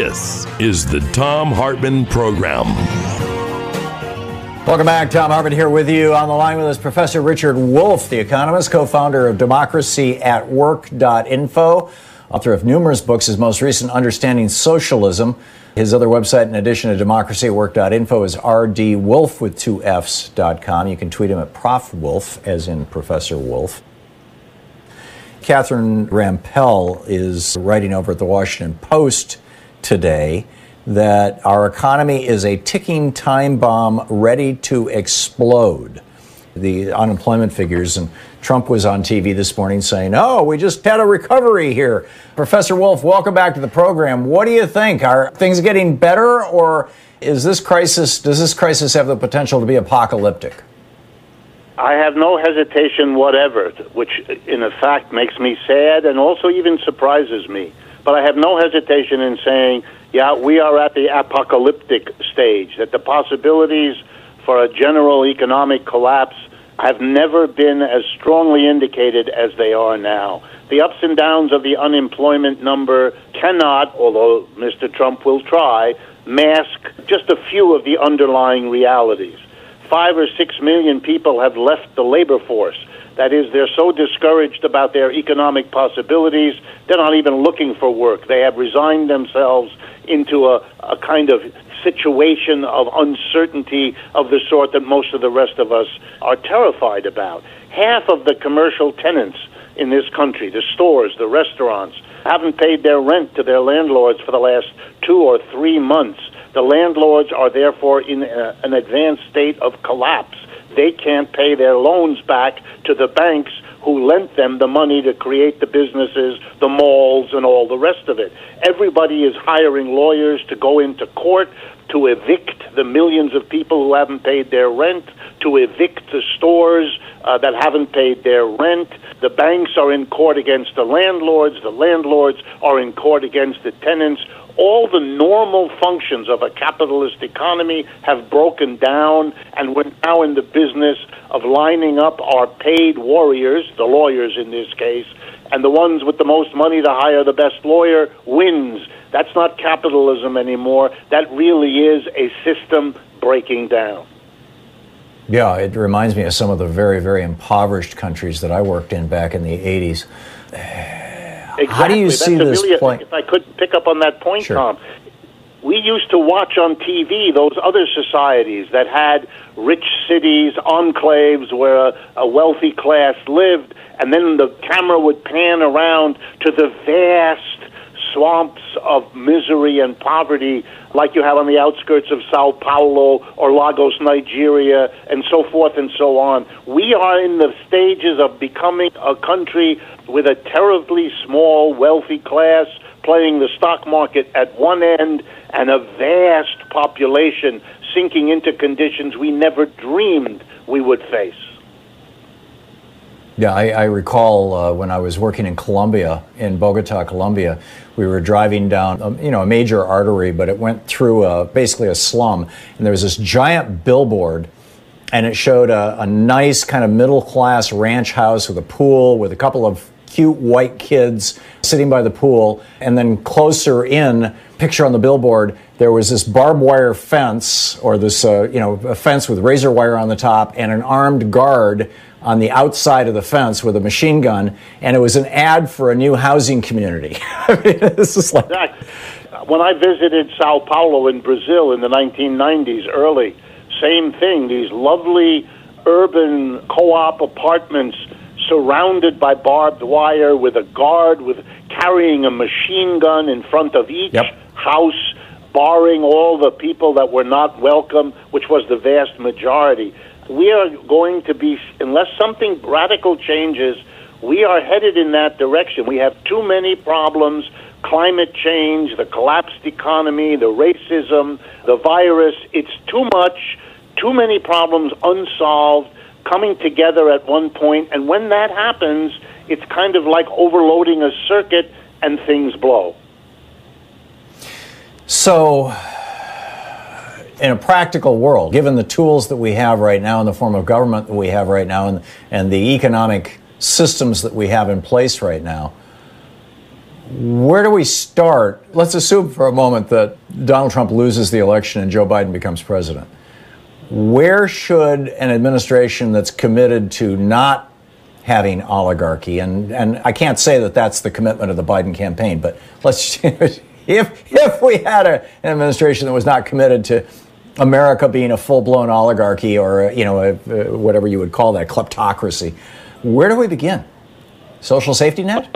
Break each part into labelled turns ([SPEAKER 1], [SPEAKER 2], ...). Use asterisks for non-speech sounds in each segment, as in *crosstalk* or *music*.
[SPEAKER 1] This is the Thom Hartmann Program.
[SPEAKER 2] Welcome back. Thom Hartmann here with you. On the line with us, Professor Richard Wolff, the economist, co founder of Democracy at Work.info, author of numerous books, his most recent, Understanding Socialism. His other website, in addition to Democracy at Work.info, is rdwolff with two F's.com. You can tweet him at Prof. Wolff, as in Professor Wolff. Catherine Rampell is writing over at the Washington Post today that our economy is a ticking time bomb ready to explode. The unemployment figures, and Trump was on TV this morning saying, Oh, we just had a recovery here. Professor Wolff, welcome back to the program. What do you think? Are things getting better, or is this crisis, does this crisis have the potential to be apocalyptic?
[SPEAKER 3] I have no hesitation whatever, which in effect makes me sad and also even surprises me. But I have no hesitation in saying, yeah, we are at the apocalyptic stage, that the possibilities for a general economic collapse have never been as strongly indicated as they are now. The ups and downs of the unemployment number cannot, although Mr. Trump will try, mask just a few of the underlying realities. Five or six million people have left the labor force. That is, they're so discouraged about their economic possibilities, they're not even looking for work. They have resigned themselves into a, a kind of situation of uncertainty of the sort that most of the rest of us are terrified about. Half of the commercial tenants in this country, the stores, the restaurants, haven't paid their rent to their landlords for the last two or three months. The landlords are therefore in a, an advanced state of collapse they can't pay their loans back to the banks who lent them the money to create the businesses, the malls, and all the rest of it. Everybody is hiring lawyers to go into court to evict the millions of people who haven't paid their rent, to evict the stores uh, that haven't paid their rent. The banks are in court against the landlords, the landlords are in court against the tenants all the normal functions of a capitalist economy have broken down, and we're now in the business of lining up our paid warriors, the lawyers in this case, and the ones with the most money to hire the best lawyer wins. That's not capitalism anymore. That really is a system breaking down.
[SPEAKER 2] Yeah, it reminds me of some of the very, very impoverished countries that I worked in back in the 80s
[SPEAKER 3] Exactly.
[SPEAKER 2] How do you see
[SPEAKER 3] That's
[SPEAKER 2] this
[SPEAKER 3] really, If I could pick up on that point,
[SPEAKER 2] sure.
[SPEAKER 3] Thom, we used to watch on TV those other societies that had rich cities, enclaves where a, a wealthy class lived, and then the camera would pan around to the vast swamps of misery and poverty like you have on the outskirts of Sao Paulo or Lagos, Nigeria, and so forth and so on. We are in the stages of becoming a country with a terribly small, wealthy class playing the stock market at one end and a vast population sinking into conditions we never dreamed we would face.
[SPEAKER 2] Yeah, I, I recall uh, when I was working in Colombia, in Bogota, Colombia, we were driving down, a, um, you know, a major artery, but it went through a, basically a slum, and there was this giant billboard, and it showed a, a nice kind of middle class ranch house with a pool with a couple of cute white kids sitting by the pool, and then closer in, picture on the billboard, there was this barbed wire fence, or this, uh, you know, a fence with razor wire on the top, and an armed guard on the outside of the fence with a machine gun, and it was an ad for a new housing community. *laughs* I mean, this is like.
[SPEAKER 3] When I visited Sao Paulo in Brazil in the 1990s, early, same thing. These lovely urban co op apartments surrounded by barbed wire with a guard with carrying a machine gun in front of each
[SPEAKER 2] Yep.
[SPEAKER 3] house, barring all the people that were not welcome, which was the vast majority. We are going to be, unless something radical changes, we are headed in that direction. We have too many problems climate change, the collapsed economy, the racism, the virus. It's too much, too many problems unsolved coming together at one point. And when that happens, it's kind of like overloading a circuit and things blow.
[SPEAKER 2] So, in a practical world, given the tools that we have right now in the form of government that we have right now and, and the economic systems that we have in place right now, where do we start? Let's assume for a moment that Donald Trump loses the election and Joe Biden becomes president. Where should an administration that's committed to not having oligarchy, and, and I can't say that that's the commitment of the Biden campaign, but let's, *laughs* if, if we had a, an administration that was not committed to America being a full blown oligarchy or, you know, a, a, whatever you would call that, kleptocracy, where do we begin? Social safety net?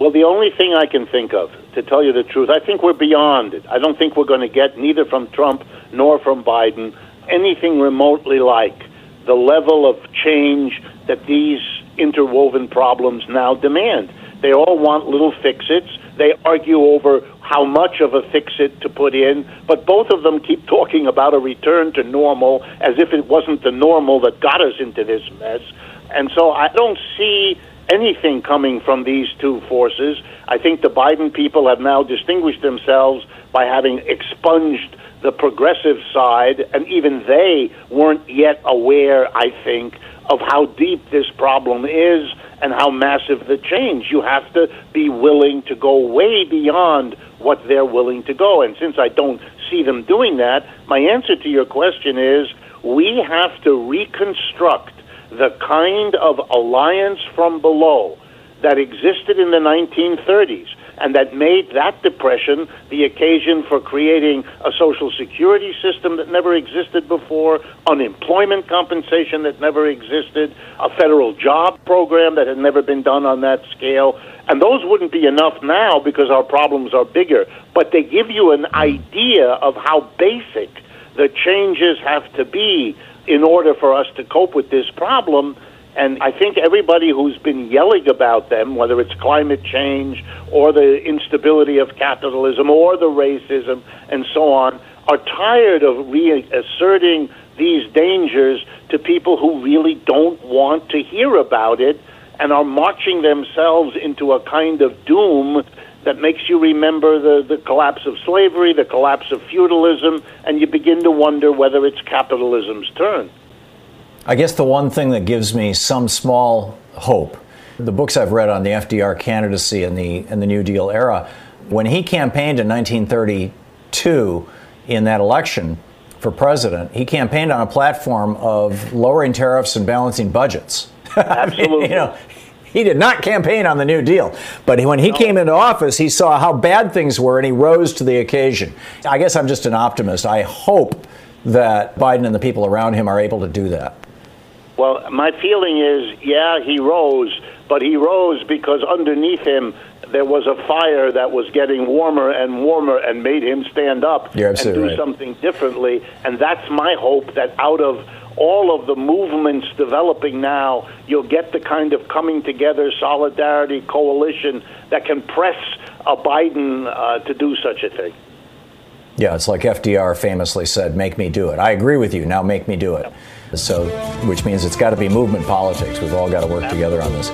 [SPEAKER 3] Well, the only thing I can think of, to tell you the truth, I think we're beyond it. I don't think we're going to get, neither from Trump nor from Biden, anything remotely like the level of change that these interwoven problems now demand. They all want little fix its. They argue over how much of a fix it to put in, but both of them keep talking about a return to normal as if it wasn't the normal that got us into this mess. And so I don't see anything coming from these two forces. I think the Biden people have now distinguished themselves by having expunged the progressive side, and even they weren't yet aware, I think, of how deep this problem is and how massive the change. You have to be willing to go way beyond what they're willing to go. And since I don't see them doing that, my answer to your question is we have to reconstruct the kind of alliance from below that existed in the 1930s and that made that depression the occasion for creating a social security system that never existed before, unemployment compensation that never existed, a federal job program that had never been done on that scale. And those wouldn't be enough now because our problems are bigger, but they give you an idea of how basic the changes have to be in order for us to cope with this problem. And I think everybody who's been yelling about them, whether it's climate change or the instability of capitalism or the racism and so on, are tired of reasserting these dangers to people who really don't want to hear about it and are marching themselves into a kind of doom that makes you remember the, the collapse of slavery, the collapse of feudalism, and you begin to wonder whether it's capitalism's turn.
[SPEAKER 2] I guess the one thing that gives me some small hope, the books I've read on the FDR candidacy and the and the New Deal era, when he campaigned in 1932 in that election for president, he campaigned on a platform of lowering tariffs and balancing budgets. *laughs*
[SPEAKER 3] Absolutely.
[SPEAKER 2] you know, he did not campaign on the New Deal, but when he no. came into office, he saw how bad things were and he rose to the occasion. I guess I'm just an optimist. I hope that Biden and the people around him are able to do that.
[SPEAKER 3] Well, my feeling is, yeah, he rose, but he rose because underneath him there was a fire that was getting warmer and warmer and made him stand up
[SPEAKER 2] and
[SPEAKER 3] do
[SPEAKER 2] right.
[SPEAKER 3] something differently. And that's my hope that out of all of the movements developing now, you'll get the kind of coming together, solidarity, coalition that can press a Biden uh, to do such a thing.
[SPEAKER 2] Yeah, it's like FDR famously said, make me do it. I agree with you. Now make me do it. So, which means it's got to be movement politics. We've all got to work together on this.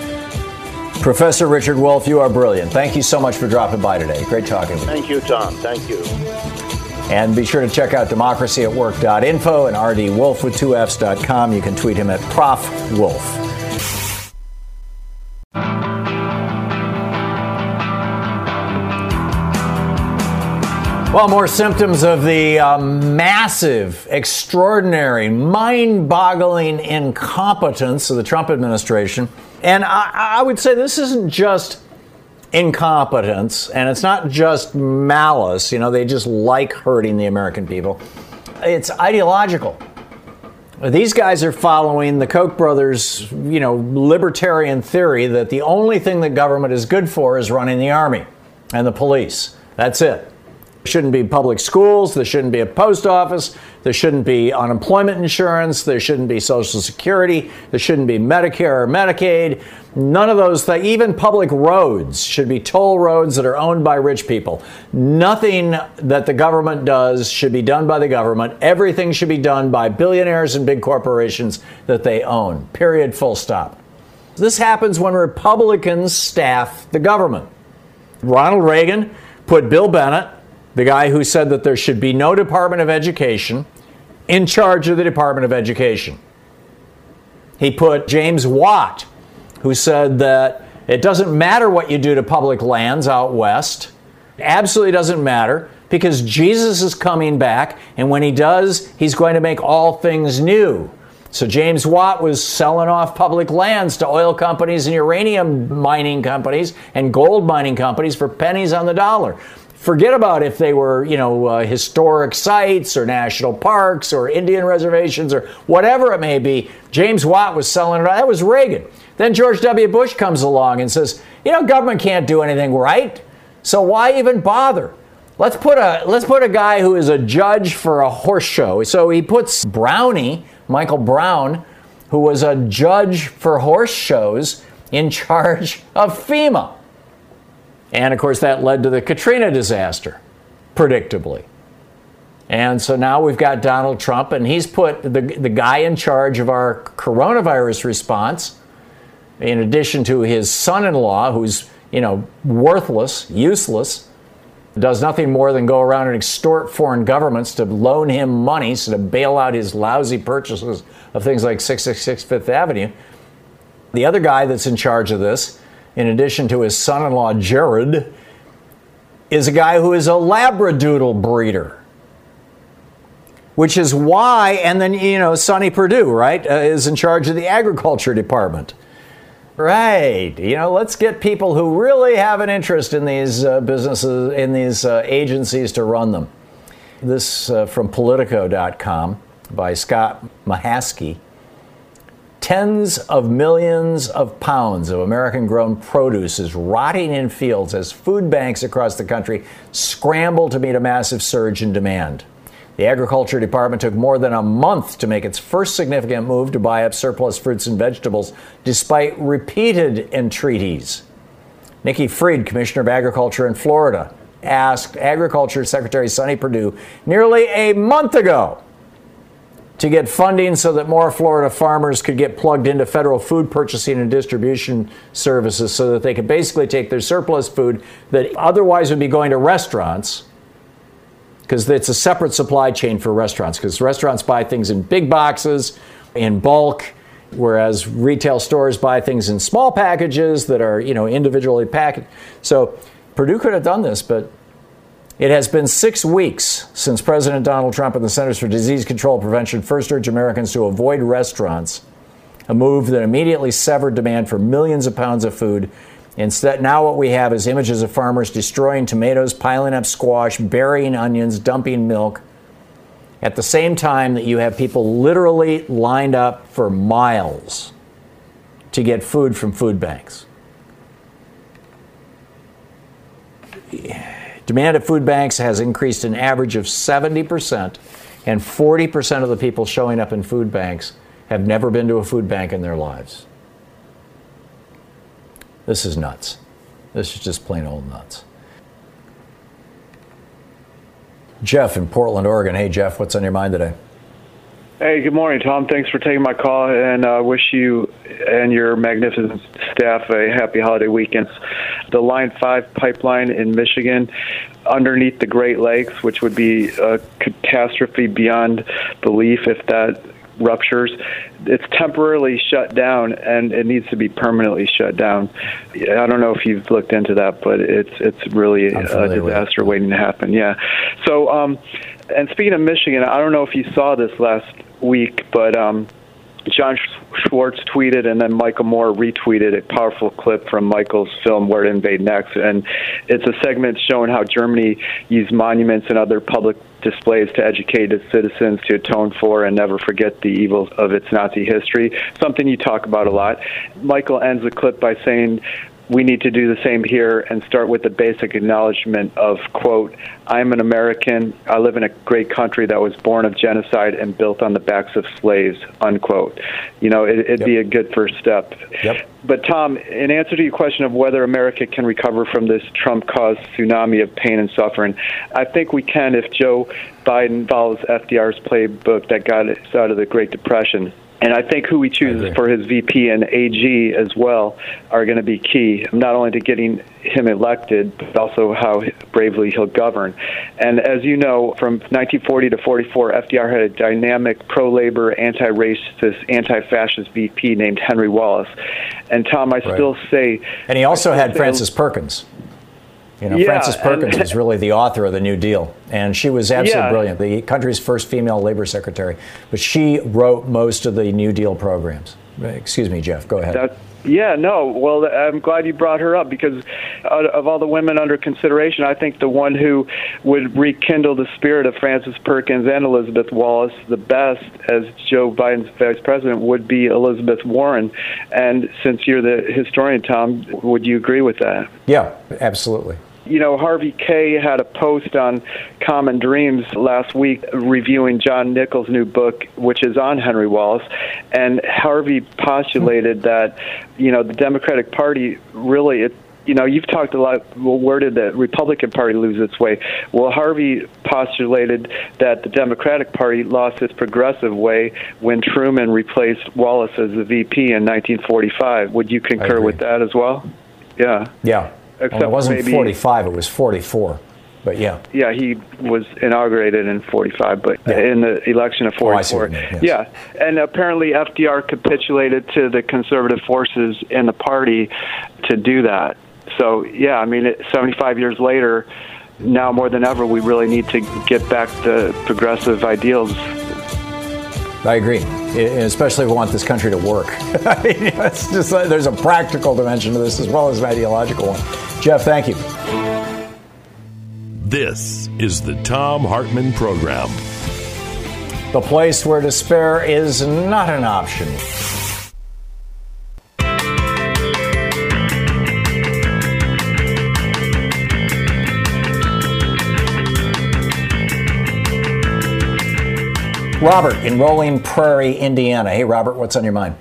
[SPEAKER 2] Professor Richard Wolff, you are brilliant. Thank you so much for dropping by today. Great talking with you.
[SPEAKER 3] Thank you, Tom. Thank you.
[SPEAKER 2] And be sure to check out democracyatwork.info and rdwolff with two F's.com. You can tweet him at Prof. Wolff. Well, more symptoms of the uh, massive, extraordinary, mind boggling incompetence of the Trump administration. And I, I, would say this isn't just incompetence and it's not just malice. You know, they just like hurting the American people, it's ideological. These guys are following the Koch brothers, you know, libertarian theory that the only thing that government is good for is running the army and the police. That's it. Shouldn't be public schools. There shouldn't be a post office. There shouldn't be unemployment insurance. There shouldn't be Social Security. There shouldn't be Medicare or Medicaid. None of those things. Even public roads should be toll roads that are owned by rich people. Nothing that the government does should be done by the government. Everything should be done by billionaires and big corporations that they own. Period. Full stop. This happens when Republicans staff the government. Ronald Reagan put Bill Bennett the guy who said that there should be no Department of Education, in charge of the Department of Education. He put James Watt, who said that it doesn't matter what you do to public lands out west. It absolutely doesn't matter because Jesus is coming back, and when he does, he's going to make all things new. So James Watt was selling off public lands to oil companies and uranium mining companies and gold mining companies for pennies on the dollar. Forget about if they were, you know, uh, historic sites or national parks or Indian reservations or whatever it may be. James Watt was selling it. That was Reagan. Then George W. Bush comes along and says, you know, government can't do anything right. So why even bother? Let's put a let's put a guy who is a judge for a horse show. So he puts Brownie, Michael Brown, who was a judge for horse shows, in charge of FEMA. And of course, that led to the Katrina disaster, predictably. And so now we've got Donald Trump, and he's put the, the guy in charge of our coronavirus response, in addition to his son in law, who's, you know, worthless, useless, does nothing more than go around and extort foreign governments to loan him money so to bail out his lousy purchases of things like 666 Fifth Avenue. The other guy that's in charge of this in addition to his son in law, Jared, is a guy who is a Labradoodle breeder. Which is why, and then, you know, Sonny Perdue, right, uh, is in charge of the agriculture department. Right. You know, let's get people who really have an interest in these uh, businesses, in these uh, agencies to run them. This uh, from Politico.com by Scott Mahasky. Tens of millions of pounds of American grown produce is rotting in fields as food banks across the country scramble to meet a massive surge in demand. The Agriculture Department took more than a month to make its first significant move to buy up surplus fruits and vegetables, despite repeated entreaties. Nikki Fried, Commissioner of Agriculture in Florida, asked Agriculture Secretary Sonny Perdue nearly a month ago to get funding so that more Florida farmers could get plugged into federal food purchasing and distribution services so that they could basically take their surplus food that otherwise would be going to restaurants because it's a separate supply chain for restaurants because restaurants buy things in big boxes in bulk whereas retail stores buy things in small packages that are you know individually packaged. So Perdue could have done this but it has been six weeks since President Donald Trump and the Centers for Disease Control and Prevention first urged Americans to avoid restaurants, a move that immediately severed demand for millions of pounds of food. Instead, now what we have is images of farmers destroying tomatoes, piling up squash, burying onions, dumping milk. At the same time that you have people literally lined up for miles to get food from food banks. Yeah. Demand at food banks has increased an average of 70%, and 40% of the people showing up in food banks have never been to a food bank in their lives. This is nuts. This is just plain old nuts. Jeff in Portland, Oregon. Hey, Jeff, what's on your mind today?
[SPEAKER 4] Hey, good morning, Tom. Thanks for taking my call, and uh, wish you and your magnificent staff a happy holiday weekend. The Line 5 pipeline in Michigan underneath the Great Lakes, which would be a catastrophe beyond belief if that ruptures. It's temporarily shut down, and it needs to be permanently shut down. I don't know if you've looked into that, but it's it's really a disaster waiting to happen. Yeah. So, um, and speaking of Michigan, I don't know if you saw this last week, but um, Jon Schwarz tweeted and then Michael Moore retweeted a powerful clip from Michael's film Where to Invade Next. And it's a segment showing how Germany used monuments and other public displays to educate its citizens to atone for and never forget the evils of its Nazi history, something you talk about a lot. Michael ends the clip by saying, we need to do the same here and start with the basic acknowledgement of quote i'm an american i live in a great country that was born of genocide and built on the backs of slaves unquote you know it, would yep. be a good first step
[SPEAKER 2] yep.
[SPEAKER 4] but tom in answer to your question of whether america can recover from this trump caused tsunami of pain and suffering i think we can if joe biden follows fdr's playbook that got us out of the great depression and I think who he chooses for his VP and AG as well are going to be key, not only to getting him elected, but also how bravely he'll govern. And as you know, from 1940 to 44, FDR had a dynamic pro labor, anti racist, anti fascist VP named Henry Wallace. And Tom, I right. still say.
[SPEAKER 2] And he also had Frances Perkins. You know, yeah, Frances Perkins is really the author of the New Deal, and she was absolutely yeah. brilliant, the country's first female labor secretary. But she wrote most of the New Deal programs. Excuse me, Jeff. Go ahead.
[SPEAKER 4] That, yeah, no. Well, I'm glad you brought her up because of all the women under consideration, I think the one who would rekindle the spirit of Frances Perkins and Elizabeth Wallace the best as Joe Biden's vice president would be Elizabeth Warren. And since you're the historian, Tom, would you agree with that?
[SPEAKER 2] Yeah, absolutely
[SPEAKER 4] you know, Harvey Kaye had a post on Common Dreams last week reviewing John Nichols' new book, which is on Henry Wallace. And Harvey postulated that, you know, the Democratic Party really, it, you know, you've talked a lot. Well, where did the Republican Party lose its way? Well, Harvey postulated that the Democratic Party lost its progressive way when Truman replaced Wallace as the VP in 1945. Would you concur with that as well? Yeah.
[SPEAKER 2] Yeah. Except it wasn't maybe, 45; it was 44. But yeah.
[SPEAKER 4] Yeah, he was inaugurated in 45, but yeah. in the election of 44.
[SPEAKER 2] Oh, yes.
[SPEAKER 4] Yeah, and apparently FDR capitulated to the conservative forces in the party to do that. So yeah, I mean, 75 years later, now more than ever, we really need to get back to progressive ideals
[SPEAKER 2] I agree, especially if we want this country to work. *laughs* it's just there's a practical dimension to this as well as an ideological one. Jeff, thank you.
[SPEAKER 1] This is the Thom Hartmann Program.
[SPEAKER 2] The place where despair is not an option. Robert in Rolling Prairie, Indiana. Hey, Robert, what's on your mind?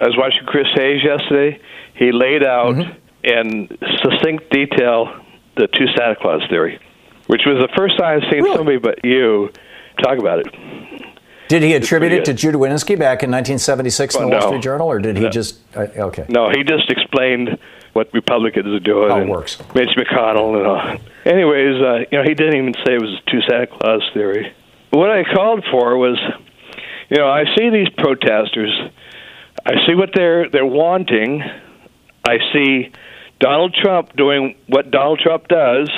[SPEAKER 5] I was watching Chris Hayes yesterday. He laid out mm-hmm. in succinct detail the two Santa Claus theory, which was the first time I've seen really? somebody but you talk about it.
[SPEAKER 2] Did he attribute it to Jude Wanniski back in 1976 well, in the Wall. Street Journal, or did he no. just? Uh, okay.
[SPEAKER 5] No, he just explained what Republicans are doing.
[SPEAKER 2] How it works.
[SPEAKER 5] Mitch McConnell and all. Anyways, uh, you know, he didn't even say it was a two Santa Claus theory what I called for was, you know, I see these protesters, I see what they're they're wanting, I see Donald Trump doing what Donald Trump does,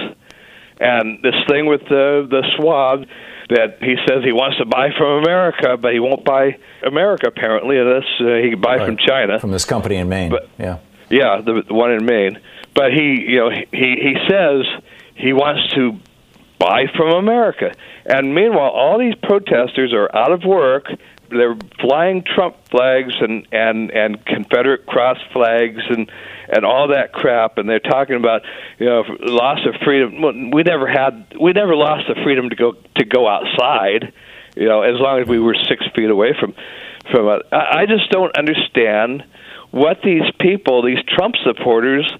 [SPEAKER 5] and this thing with the the swab that he says he wants to buy from America, but he won't buy America apparently, unless uh, he can buy right. from China
[SPEAKER 2] from this company in Maine.
[SPEAKER 5] But,
[SPEAKER 2] yeah,
[SPEAKER 5] yeah, the, the one in Maine. But he, you know, he he says he wants to buy from America. And meanwhile, all these protesters are out of work. They're flying Trump flags and and and Confederate cross flags and and all that crap. And they're talking about you know loss of freedom. We never had we never lost the freedom to go to go outside. You know, as long as we were six feet away from from it. I just don't understand what these people, these Trump supporters,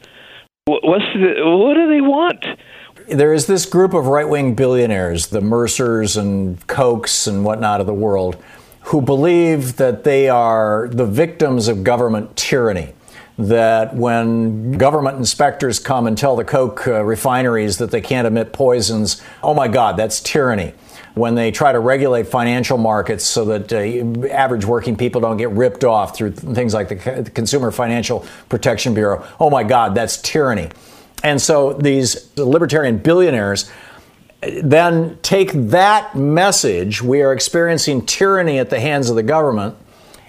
[SPEAKER 5] what's the, what do they want?
[SPEAKER 2] There is this group of right wing billionaires, the Mercers and Kochs and whatnot of the world, who believe that they are the victims of government tyranny. That when government inspectors come and tell the Koch uh, refineries that they can't emit poisons, oh my God, that's tyranny. when they try to regulate financial markets so that uh, average working people don't get ripped off through things like the Consumer Financial Protection Bureau. Oh my God, that's tyranny. And so these libertarian billionaires then take that message, we are experiencing tyranny at the hands of the government,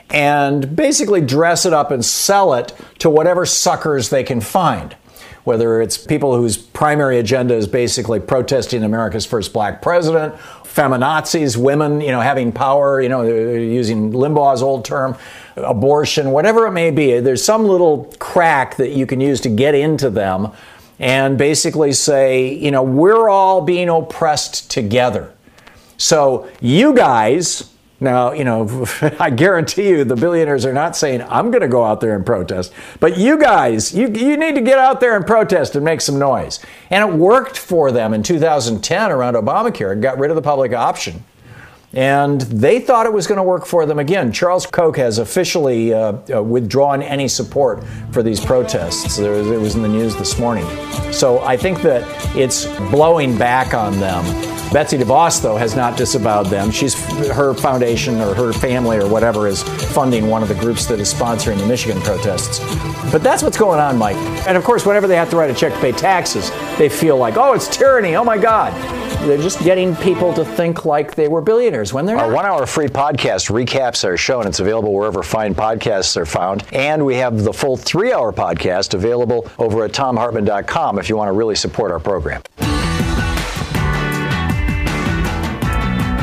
[SPEAKER 2] and basically dress it up and sell it to whatever suckers they can find. Whether it's people whose primary agenda is basically protesting America's first black president, feminazis, women, you know, having power, you know, using Limbaugh's old term, abortion, whatever it may be. There's some little crack that you can use to get into them and basically say, you know, we're all being oppressed together. So you guys, now, you know, *laughs* I guarantee you the billionaires are not saying, I'm going to go out there and protest. But you guys, you, you need to get out there and protest and make some noise. And it worked for them in 2010 around Obamacare. Got rid of the public option. And they thought it was going to work for them again. Charles Koch has officially uh, uh, withdrawn any support for these protests. Was, it was in the news this morning. So I think that it's blowing back on them. Betsy DeVos, though, has not disavowed them. She's her foundation or her family or whatever is funding one of the groups that is sponsoring the Michigan protests. But that's what's going on, Mike. And of course, whenever they have to write a check to pay taxes, they feel like, oh, it's tyranny. Oh my God. They're just getting people to think like they were billionaires when they're not.
[SPEAKER 6] Our one hour free podcast recaps our show, and it's available wherever fine podcasts are found. And we have the full three hour podcast available over at thomhartmann.com if you want to really support our program.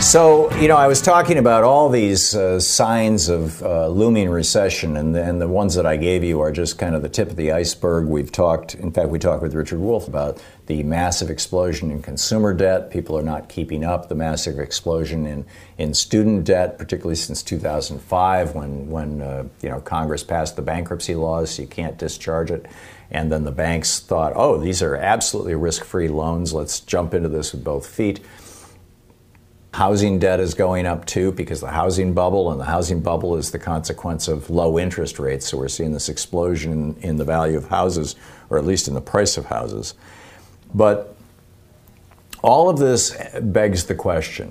[SPEAKER 2] So, you know, I was talking about all these uh, signs of uh, looming recession, and, and the ones that I gave you are just kind of the tip of the iceberg. We've talked, in fact, we talked with Richard Wolff about the massive explosion in consumer debt. People are not keeping up. The massive explosion in, in student debt, particularly since 2005, when, when uh, you know, Congress passed the bankruptcy laws, so you can't discharge it. And then the banks thought, oh, these are absolutely risk free loans. Let's jump into this with both feet. Housing debt is going up too because the housing bubble, and the housing bubble is the consequence of low interest rates. So we're seeing this explosion in, the value of houses, or at least in the price of houses. But all of this begs the question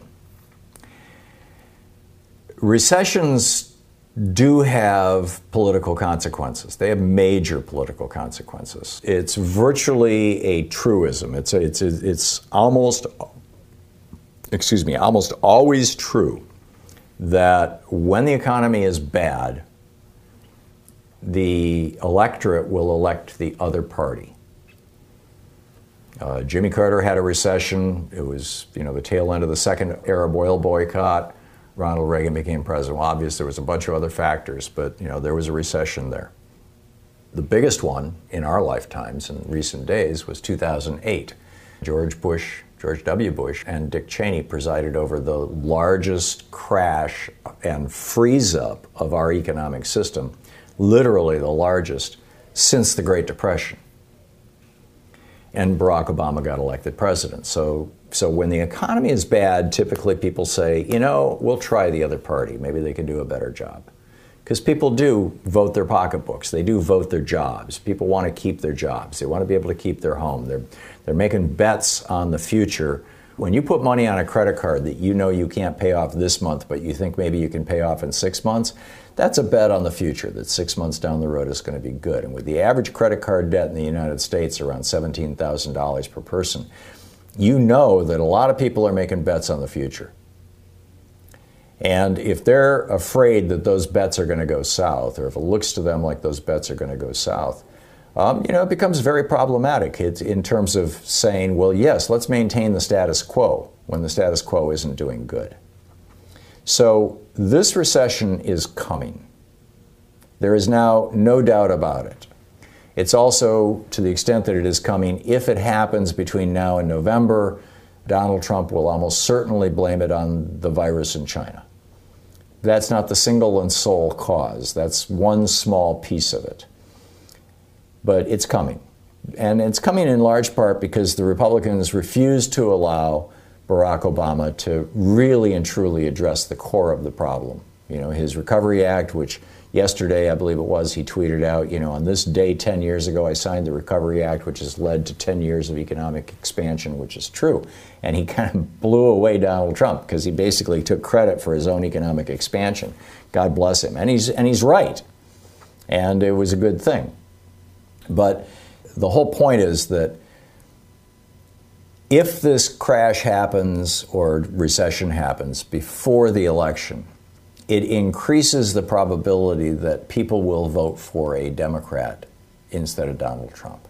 [SPEAKER 2] recessions do have political consequences. They have major political consequences. It's virtually a truism. It's, a, it's, it's almost excuse me, almost always true that when the economy is bad, the electorate will elect the other party. Uh, Jimmy Carter had a recession. It was, you know, the tail end of the second Arab oil boycott. Ronald Reagan became president. Well, obviously, there was a bunch of other factors, but you know, there was a recession there. The biggest one in our lifetimes in recent days was 2008. George Bush George W. Bush and Dick Cheney presided over the largest crash and freeze up of our economic system, literally the largest since the Great Depression. And Barack Obama got elected president. So, so when the economy is bad, typically people say, you know, we'll try the other party. Maybe they can do a better job. Because people do vote their pocketbooks, they do vote their jobs. People want to keep their jobs, they want to be able to keep their home. They're, they're making bets on the future. When you put money on a credit card that you know you can't pay off this month, but you think maybe you can pay off in six months, that's a bet on the future that six months down the road is going to be good. And with the average credit card debt in the United States around $17,000 per person, you know that a lot of people are making bets on the future. And if they're afraid that those bets are going to go south, or if it looks to them like those bets are going to go south, um, you know, it becomes very problematic it's in terms of saying, well, yes, let's maintain the status quo when the status quo isn't doing good. So this recession is coming. There is now no doubt about it. It's also, to the extent that it is coming, if it happens between now and November, Donald Trump will almost certainly blame it on the virus in China. That's not the single and sole cause. That's one small piece of it. But it's coming. And it's coming in large part because the Republicans refuse to allow Barack Obama to really and truly address the core of the problem. You know, his Recovery Act, which Yesterday, I believe it was, he tweeted out, you know, on this day 10 years ago, I signed the Recovery Act, which has led to 10 years of economic expansion, which is true. And he *laughs* kind of blew away Donald Trump because he basically took credit for his own economic expansion. God bless him. And he's, and he's right. And it was a good thing. But the whole point is that if this crash happens or recession happens before the election, it increases the probability that people will vote for a Democrat instead of Donald Trump.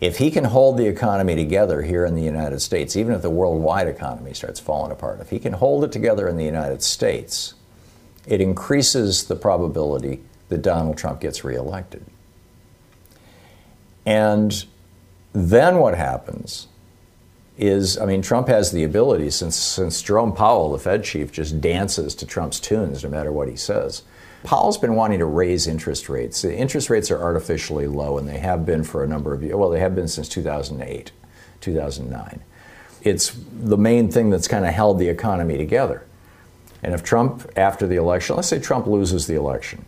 [SPEAKER 2] If he can hold the economy together here in the United States, even if the worldwide economy starts falling apart, if he can hold it together in the United States, it increases the probability that Donald Trump gets reelected. And then what happens is, I mean, Trump has the ability, since, since Jerome Powell, the Fed chief, just dances to Trump's tunes no matter what he says. Powell's been wanting to raise interest rates. The interest rates are artificially low, and they have been for a number of years. Well, they have been since 2008, 2009. It's the main thing that's kind of held the economy together. And if Trump, after the election, let's say Trump loses the election,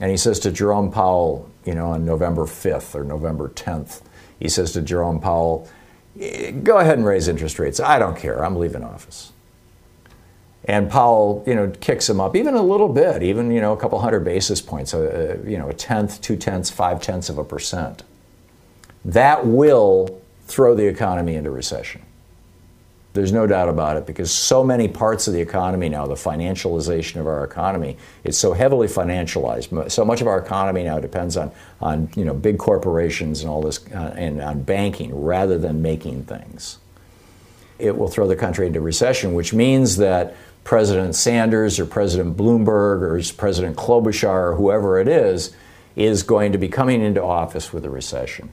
[SPEAKER 2] and he says to Jerome Powell, you know, on November 5th or November 10th, he says to Jerome Powell, go ahead and raise interest rates. I don't care. I'm leaving office. And Powell, you know, kicks him up even a little bit, even you know a couple hundred basis points, uh, you know, a tenth, two tenths, five tenths of a percent. That will throw the economy into recession. There's no doubt about it because so many parts of the economy now, the financialization of our economy, it's so heavily financialized. So much of our economy now depends on, on you know, big corporations and all this, uh, and on banking rather than making things. It will throw the country into recession, which means that President Sanders or President Bloomberg or President Klobuchar or whoever it is is going to be coming into office with a recession.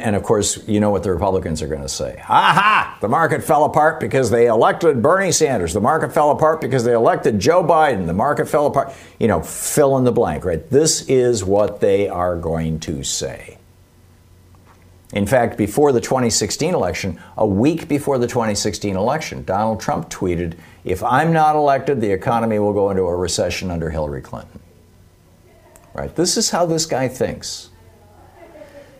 [SPEAKER 2] And of course, you know what the Republicans are going to say. Aha! The market fell apart because they elected Bernie Sanders. The market fell apart because they elected Joe Biden. The market fell apart. You know, fill in the blank, right? This is what they are going to say. In fact, before the 2016 election, a week before the 2016 election, Donald Trump tweeted, If I'm not elected, the economy will go into a recession under Hillary Clinton. Right? This is how this guy thinks.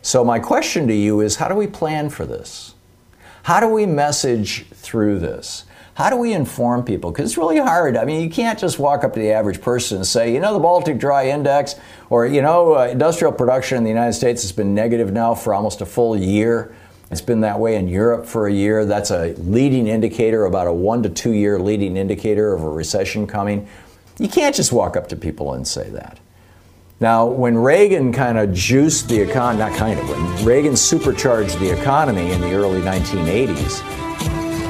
[SPEAKER 2] So, my question to you is how do we plan for this? How do we message through this? How do we inform people? Because it's really hard. I mean, you can't just walk up to the average person and say, you know, the Baltic Dry Index, or, you know, uh, industrial production in the United States has been negative now for almost a full year. It's been that way in Europe for a year. That's a leading indicator, about a one to two year leading indicator of a recession coming. You can't just walk up to people and say that. Now, when Reagan kind of juiced the economy, not kind of, when Reagan supercharged the economy in the early 1980s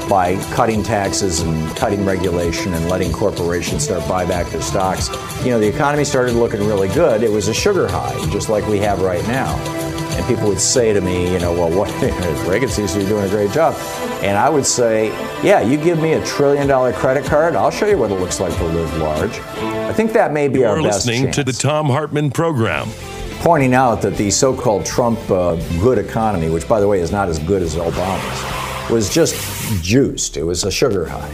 [SPEAKER 2] by cutting taxes and cutting regulation and letting corporations start buy back their stocks, you know, the economy started looking really good. It was a sugar high, just like we have right now. And people would say to me, you know, well, what, *laughs* Reagan seems to be doing a great job. And I would say, yeah, you give me a trillion dollar credit card, I'll show you what it looks like to live large. I think that may be
[SPEAKER 1] You're
[SPEAKER 2] our best
[SPEAKER 1] listening
[SPEAKER 2] chance.
[SPEAKER 1] to the Thom Hartmann program.
[SPEAKER 2] Pointing out that the so-called Trump uh, good economy, which by the way is not as good as Obama's, was just juiced. It was a sugar high.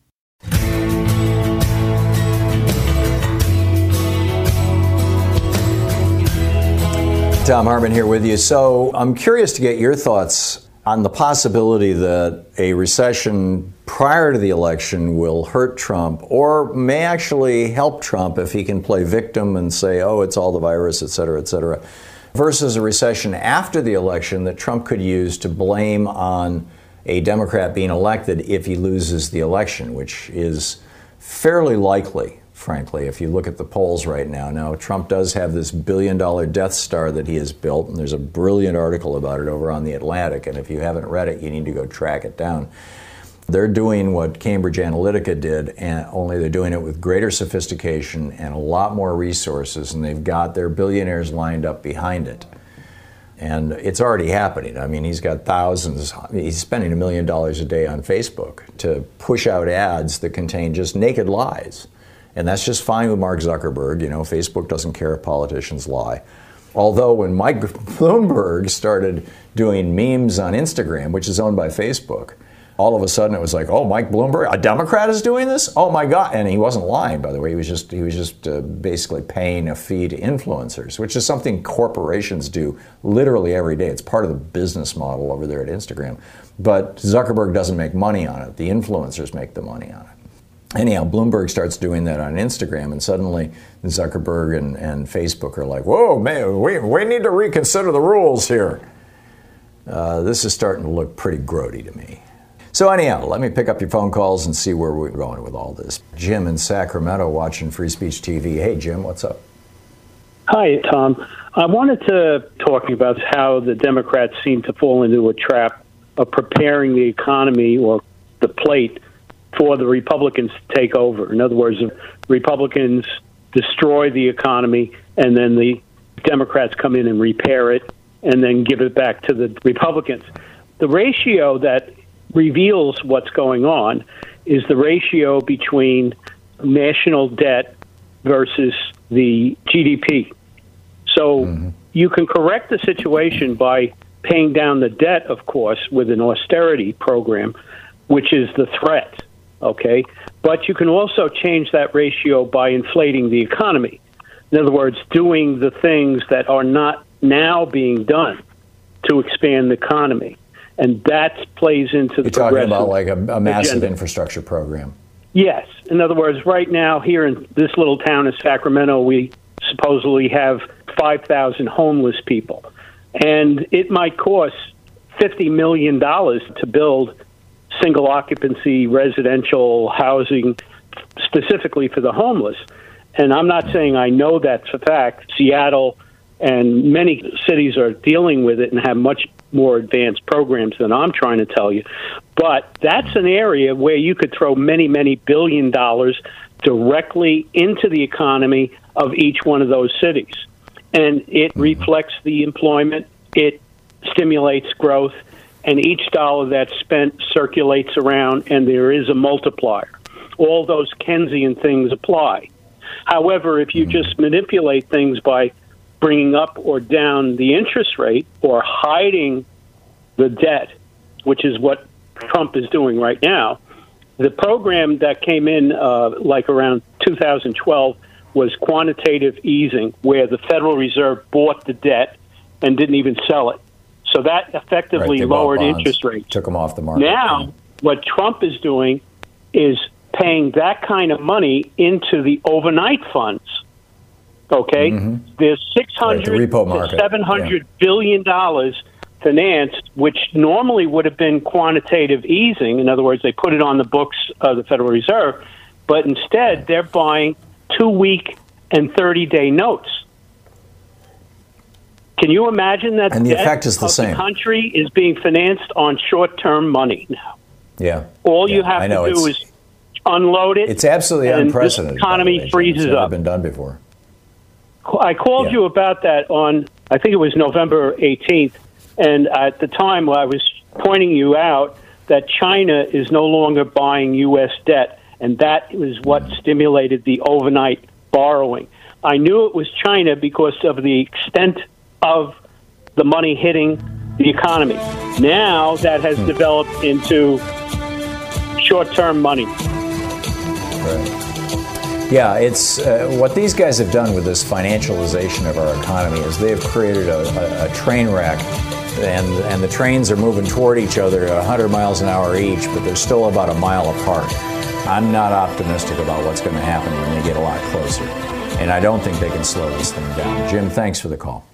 [SPEAKER 2] Thom Hartmann here with you. So I'm curious to get your thoughts on the possibility that a recession prior to the election will hurt Trump or may actually help Trump if he can play victim and say, oh, it's all the virus, et cetera, et cetera, versus a recession after the election that Trump could use to blame on a Democrat being elected if he loses the election, which is fairly likely frankly, if you look at the polls right now. Now, Trump does have this billion dollar Death Star that he has built, and there's a brilliant article about it over on The Atlantic, and if you haven't read it, you need to go track it down. They're doing what Cambridge Analytica did, and only they're doing it with greater sophistication and a lot more resources, and they've got their billionaires lined up behind it. And it's already happening. I mean, he's got thousands, he's spending a million dollars a day on Facebook to push out ads that contain just naked lies and that's just fine with Mark Zuckerberg. You know, Facebook doesn't care if politicians lie. Although when Mike Bloomberg started doing memes on Instagram, which is owned by Facebook, all of a sudden it was like, oh, Mike Bloomberg, a Democrat is doing this? Oh my God! And he wasn't lying, by the way. He was just he was just uh, basically paying a fee to influencers, which is something corporations do literally every day. It's part of the business model over there at Instagram. But Zuckerberg doesn't make money on it. The influencers make the money on it anyhow, Bloomberg starts doing that on Instagram, and suddenly Zuckerberg and, and Facebook are like, whoa, man, we, we need to reconsider the rules here. Uh, this is starting to look pretty grody to me. So, anyhow, let me pick up your phone calls and see where we're going with all this. Jim in Sacramento watching Free Speech TV. Hey, Jim, what's up?
[SPEAKER 7] Hi, Thom. I wanted to talk about how the Democrats seem to fall into a trap of preparing the economy or the plate for the Republicans to take over. In other words, Republicans destroy the economy and then the Democrats come in and repair it and then give it back to the Republicans. The ratio that reveals what's going on is the ratio between national debt versus the GDP. So mm-hmm. you can correct the situation by paying down the debt, of course, with an austerity program, which is the threat okay? But you can also change that ratio by inflating the economy. In other words, doing the things that are not now being done to expand the economy. And that plays into the
[SPEAKER 2] You're talking about like a, a massive agenda. infrastructure program.
[SPEAKER 7] Yes. In other words, right now here in this little town of Sacramento, we supposedly have 5,000 homeless people. And it might cost $50 million to build single occupancy residential housing specifically for the homeless. And I'm not saying I know that's a fact. Seattle and many cities are dealing with it and have much more advanced programs than I'm trying to tell you. But that's an area where you could throw many, many billion dollars directly into the economy of each one of those cities. And it mm-hmm. reflects the employment, it stimulates growth, and each dollar that's spent circulates around, and there is a multiplier. All those Keynesian things apply. However, if you just manipulate things by bringing up or down the interest rate or hiding the debt, which is what Trump is doing right now, the program that came in uh, like around 2012 was quantitative easing, where the Federal Reserve bought the debt and didn't even sell it. So that effectively
[SPEAKER 2] Right,
[SPEAKER 7] lowered interest rates.
[SPEAKER 2] Took them off the market.
[SPEAKER 7] Now, what Trump is doing is paying that kind of money into the overnight funds. Okay, there's six
[SPEAKER 2] Mm-hmm. Right, the
[SPEAKER 7] hundred to seven hundred billion dollars financed, which normally would have been quantitative easing. In other words, they put it on the books of the Federal Reserve, but instead they're buying two week and thirty day notes. Can you imagine that?
[SPEAKER 2] And the effect is the same.
[SPEAKER 7] The country is being financed on short term money now.
[SPEAKER 2] Yeah.
[SPEAKER 7] All you have
[SPEAKER 2] know,
[SPEAKER 7] to do is unload it.
[SPEAKER 2] It's absolutely unprecedented.
[SPEAKER 7] This economy
[SPEAKER 2] way,
[SPEAKER 7] freezes
[SPEAKER 2] it's never
[SPEAKER 7] up.
[SPEAKER 2] been done before.
[SPEAKER 7] I called you about that on, I think it was November 18th, and at the time I was pointing you out that China is no longer buying U.S. debt, and that was what mm-hmm. stimulated the overnight borrowing. I knew it was China because of the extent of the money hitting the economy. Now that has developed into short term money.
[SPEAKER 2] Yeah, it's uh, what these guys have done with this financialization of our economy is they have created a, a, a train wreck, and and the trains are moving toward each other at 100 miles an hour each, but they're still about a mile apart. I'm not optimistic about what's going to happen when they get a lot closer, and I don't think they can slow this thing down. Jim, thanks for the call.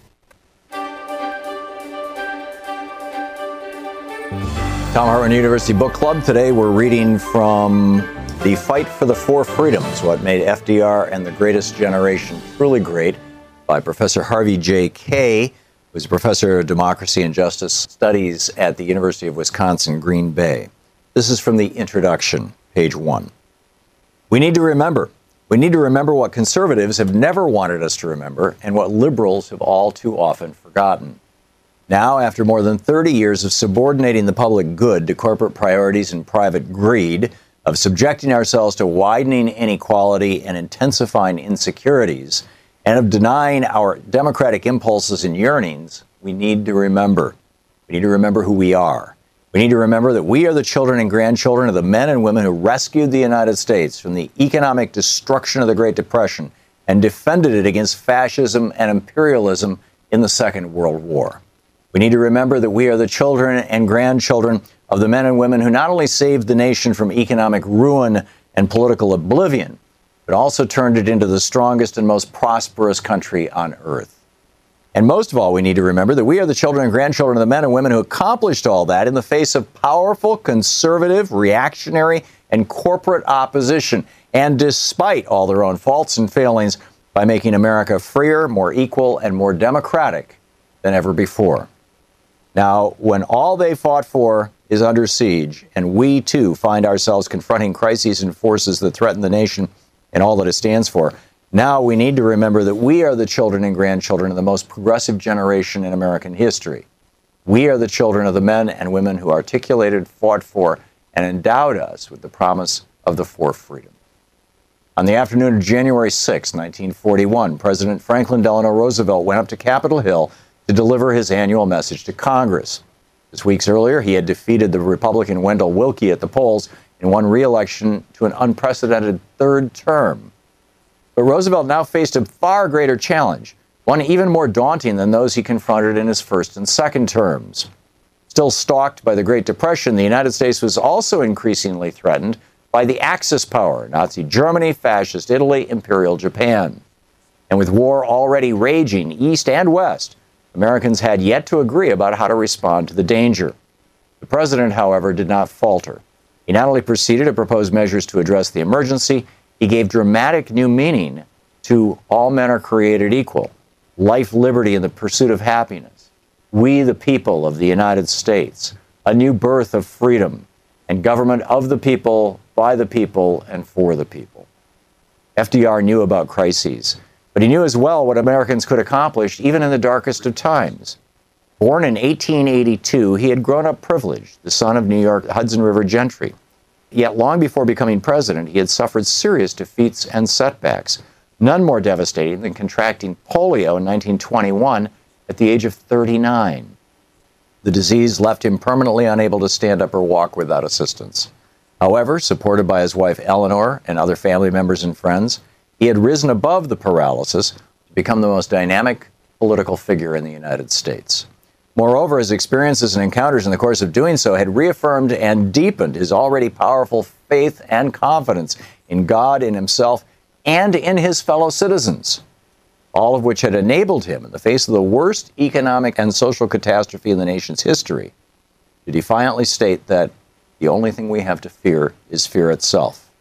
[SPEAKER 2] Thom Hartmann University Book Club. Today we're reading from The Fight for the Four Freedoms What Made FDR and the Greatest Generation Truly Great by Professor Harvey J. Kaye, who's a professor of democracy and justice studies at the University of Wisconsin Green Bay. This is from the introduction, page one. We need to remember. We need to remember what conservatives have never wanted us to remember and what liberals have all too often forgotten. Now, after more than 30 years of subordinating the public good to corporate priorities and private greed, of subjecting ourselves to widening inequality and intensifying insecurities, and of denying our democratic impulses and yearnings, we need to remember. We need to remember who we are. We need to remember that we are the children and grandchildren of the men and women who rescued the United States from the economic destruction of the Great Depression and defended it against fascism and imperialism in the Second World War. We need to remember that we are the children and grandchildren of the men and women who not only saved the nation from economic ruin and political oblivion, but also turned it into the strongest and most prosperous country on earth. And most of all, we need to remember that we are the children and grandchildren of the men and women who accomplished all that in the face of powerful, conservative, reactionary, and corporate opposition, and despite all their own faults and failings, by making America freer, more equal, and more democratic than ever before. Now, when all they fought for is under siege, and we too find ourselves confronting crises and forces that threaten the nation and all that it stands for, now we need to remember that we are the children and grandchildren of the most progressive generation in American history. We are the children of the men and women who articulated, fought for, and endowed us with the promise of the four freedoms. On the afternoon of January 6, 1941, President Franklin Delano Roosevelt went up to Capitol Hill to deliver his annual message to Congress. Just weeks earlier, he had defeated the Republican Wendell Willkie at the polls and won re election to an unprecedented third term. But Roosevelt now faced a far greater challenge, one even more daunting than those he confronted in his first and second terms. Still stalked by the Great Depression, the United States was also increasingly threatened by the Axis power Nazi Germany, Fascist Italy, Imperial Japan. And with war already raging east and west, Americans had yet to agree about how to respond to the danger. The president, however, did not falter. He not only proceeded to propose measures to address the emergency, he gave dramatic new meaning to all men are created equal, life, liberty, and the pursuit of happiness. We, the people of the United States, a new birth of freedom and government of the people, by the people, and for the people. FDR knew about crises, but he knew as well what Americans could accomplish even in the darkest of times. Born in 1882, he had grown up privileged, the son of New York Hudson River gentry. Yet long before becoming president, he had suffered serious defeats and setbacks, none more devastating than contracting polio in 1921 at the age of 39. The disease left him permanently unable to stand up or walk without assistance. However, supported by his wife Eleanor and other family members and friends, he had risen above the paralysis to become the most dynamic political figure in the United States. Moreover, his experiences and encounters in the course of doing so had reaffirmed and deepened his already powerful faith and confidence in God, in himself, and in his fellow citizens, all of which had enabled him, in the face of the worst economic and social catastrophe in the nation's history, to defiantly state that the only thing we have to fear is fear itself.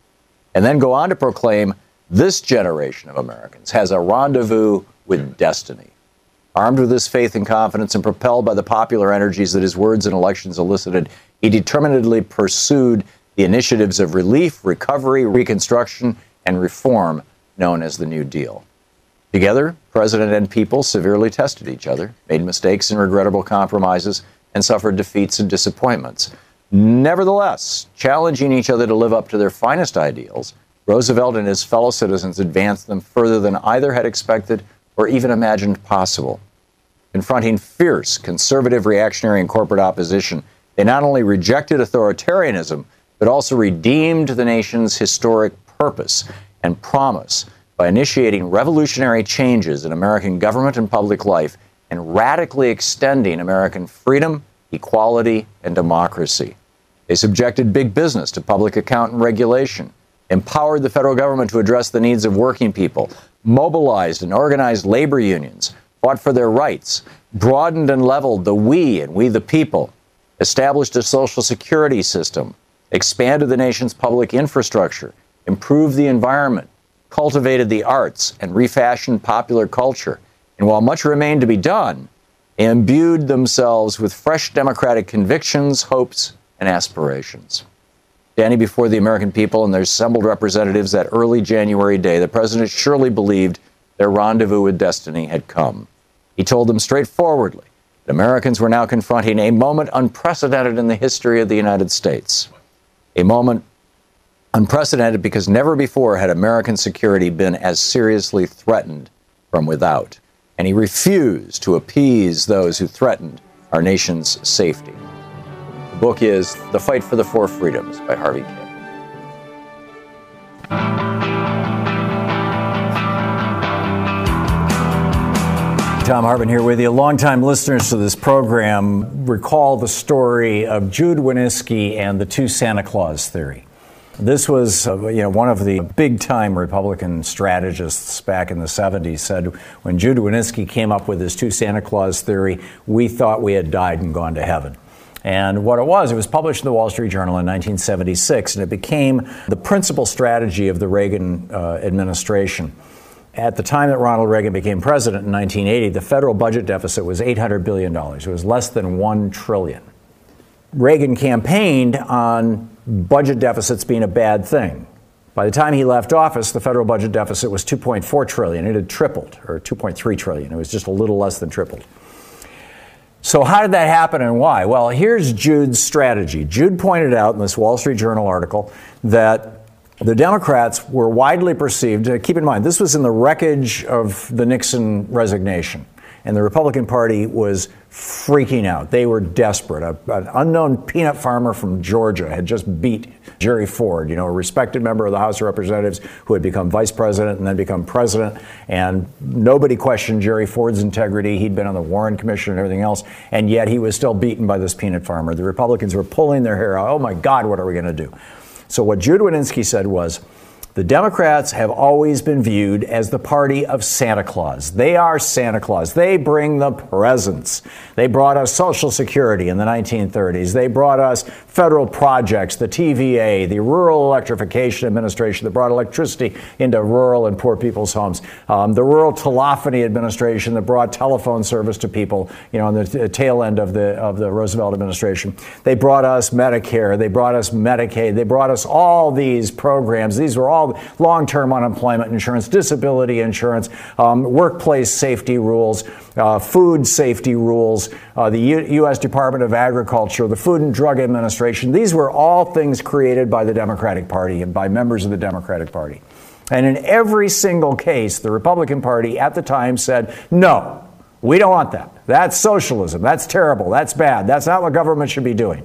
[SPEAKER 2] And then go on to proclaim this generation of Americans has a rendezvous with destiny. Armed with this faith and confidence and propelled by the popular energies that his words and elections elicited, he determinedly pursued the initiatives of relief, recovery, reconstruction, and reform known as the New Deal. Together, President and people severely tested each other, made mistakes and regrettable compromises, and suffered defeats and disappointments. Nevertheless, challenging each other to live up to their finest ideals, Roosevelt and his fellow citizens advanced them further than either had expected or even imagined possible. Confronting fierce conservative, reactionary, and corporate opposition, they not only rejected authoritarianism, but also redeemed the nation's historic purpose and promise by initiating revolutionary changes in American government and public life and radically extending American freedom, equality, and democracy. They subjected big business to public account and regulation, empowered the federal government to address the needs of working people, mobilized and organized labor unions, fought for their rights, broadened and leveled the we and we the people, established a social security system, expanded the nation's public infrastructure, improved the environment, cultivated the arts, and refashioned popular culture. And while much remained to be done, imbued themselves with fresh democratic convictions, hopes, and aspirations. Standing before the American people and their assembled representatives that early January day, the president surely believed their rendezvous with destiny had come. He told them straightforwardly that Americans were now confronting a moment unprecedented in the history of the United States. A moment unprecedented because never before had American security been as seriously threatened from without. And he refused to appease those who threatened our nation's safety. The book is The Fight for the Four Freedoms by Harvey Kaye. Thom Hartmann here with you. Longtime listeners to this program recall the story of Jude Wanniski and the two Santa Claus theory. This was, uh, you know, one of the big-time Republican strategists back in the 70s said when Jude Wanniski came up with his two Santa Claus theory, we thought we had died and gone to heaven. And what it was, it was published in the Wall Street Journal in 1976, and it became the principal strategy of the Reagan uh, administration. At the time that Ronald Reagan became president in 1980, the federal budget deficit was $800 billion. It was less than 1 trillion. Reagan campaigned on budget deficits being a bad thing. By the time he left office, the federal budget deficit was 2.4 trillion. It had tripled, or 2.3 trillion. It was just a little less than tripled. So, how did that happen and why? Well, here's Jude's strategy. Jude pointed out in this Wall Street Journal article that the Democrats were widely perceived, uh, keep in mind, this was in the wreckage of the Nixon resignation, and the Republican Party was freaking out. They were desperate. A, an unknown peanut farmer from Georgia had just beat Jerry Ford, you know, a respected member of the House of Representatives who had become vice president and then become president. And nobody questioned Jerry Ford's integrity. He'd been on the Warren Commission and everything else. And yet he was still beaten by this peanut farmer. The Republicans were pulling their hair out. Oh my God, what are we going to do? So what Jude Wanniski said was, the Democrats have always been viewed as the party of Santa Claus. They are Santa Claus. They bring the presents. They brought us Social Security in the 1930s. They brought us federal projects, the TVA, the Rural Electrification Administration that brought electricity into rural and poor people's homes, um, the Rural Telephony Administration that brought telephone service to people, you know, on the tail end of the of the Roosevelt administration. They brought us Medicare. They brought us Medicaid. They brought us all these programs. These were all long term unemployment insurance, disability insurance, um, workplace safety rules, uh, food safety rules, uh, the U- U.S. Department of Agriculture, the Food and Drug Administration. These were all things created by the Democratic Party and by members of the Democratic Party. And in every single case, the Republican Party at the time said, no, we don't want that. That's socialism. That's terrible. That's bad. That's not what government should be doing.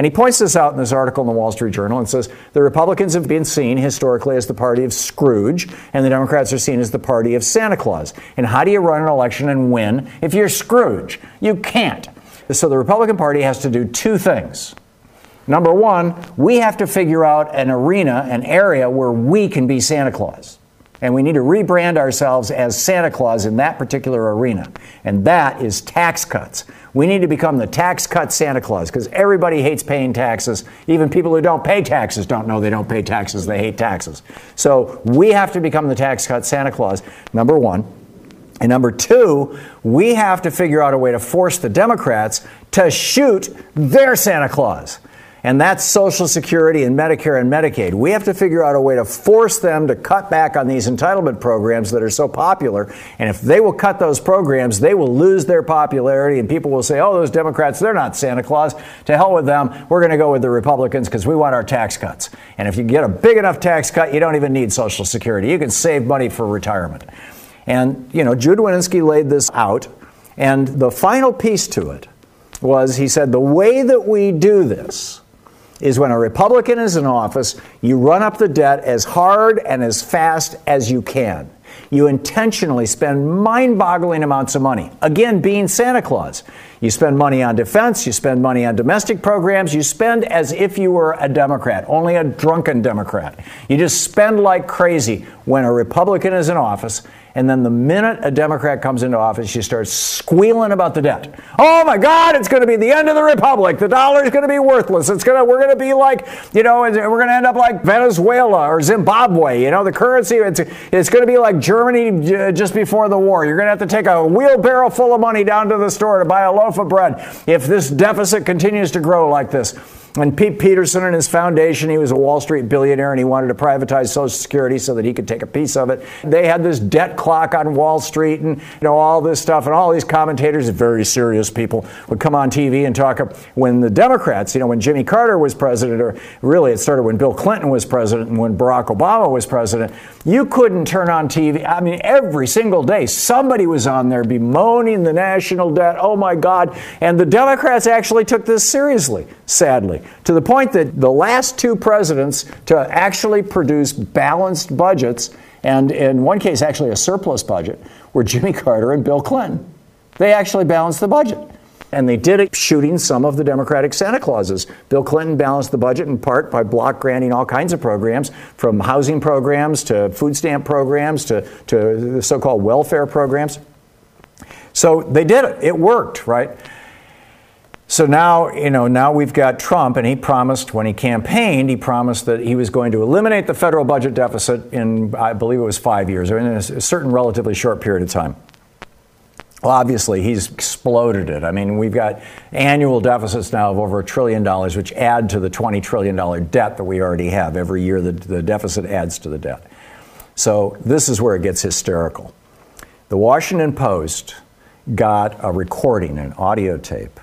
[SPEAKER 2] And he points this out in this article in the Wall Street Journal and says the Republicans have been seen historically as the party of Scrooge, and the Democrats are seen as the party of Santa Claus. And how do you run an election and win if you're Scrooge? You can't. So the Republican Party has to do two things. Number one, we have to figure out an arena, an area where we can be Santa Claus. And we need to rebrand ourselves as Santa Claus in that particular arena. And that is tax cuts. We need to become the tax cut Santa Claus because everybody hates paying taxes. Even people who don't pay taxes don't know they don't pay taxes. They hate taxes. So we have to become the tax cut Santa Claus, number one. And number two, we have to figure out a way to force the Democrats to shoot their Santa Claus and that's Social Security and Medicare and Medicaid. We have to figure out a way to force them to cut back on these entitlement programs that are so popular. And if they will cut those programs, they will lose their popularity, and people will say, oh, those Democrats, they're not Santa Claus. To hell with them. We're going to go with the Republicans because we want our tax cuts. And if you get a big enough tax cut, you don't even need Social Security. You can save money for retirement. And, you know, Jude Wanniski laid this out. And the final piece to it was he said, the way that we do this, is when a Republican is in office, you run up the debt as hard and as fast as you can. You intentionally spend mind boggling amounts of money. Again, being Santa Claus. You spend money on defense, you spend money on domestic programs, you spend as if you were a Democrat, only a drunken Democrat. You just spend like crazy when a Republican is in office, and then the minute a Democrat comes into office, she starts squealing about the debt. Oh my God, it's going to be the end of the republic. The dollar is going to be worthless. It's going to, we're going to be like, you know, we're going to end up like Venezuela or Zimbabwe. You know, the currency, it's, it's going to be like Germany just before the war. You're going to have to take a wheelbarrow full of money down to the store to buy a loaf of bread if this deficit continues to grow like this. And Pete Peterson and his foundation, he was a Wall Street billionaire and he wanted to privatize Social Security so that he could take a piece of it. They had this debt clock on Wall Street and you know all this stuff and all these commentators, very serious people, would come on TV and talk about when the Democrats, you know, when Jimmy Carter was president, or really it started when Bill Clinton was president and when Barack Obama was president, you couldn't turn on TV. I mean, every single day somebody was on there bemoaning the national debt. Oh my God. And the Democrats actually took this seriously, sadly to the point that the last two presidents to actually produce balanced budgets, and in one case, actually a surplus budget, were Jimmy Carter and Bill Clinton. They actually balanced the budget. And they did it shooting some of the Democratic Santa Clauses. Bill Clinton balanced the budget in part by block granting all kinds of programs, from housing programs to food stamp programs to, to so called welfare programs. So they did it. It worked, right? So now, you know, now we've got Trump, and he promised when he campaigned, he promised that he was going to eliminate the federal budget deficit in, I believe it was five years, or in a certain relatively short period of time. Well, obviously, he's exploded it. I mean, we've got annual deficits now of over a trillion dollars, which add to the $20 trillion debt that we already have. Every year, the, the deficit adds to the debt. So, this is where it gets hysterical. The Washington Post got a recording, an audio tape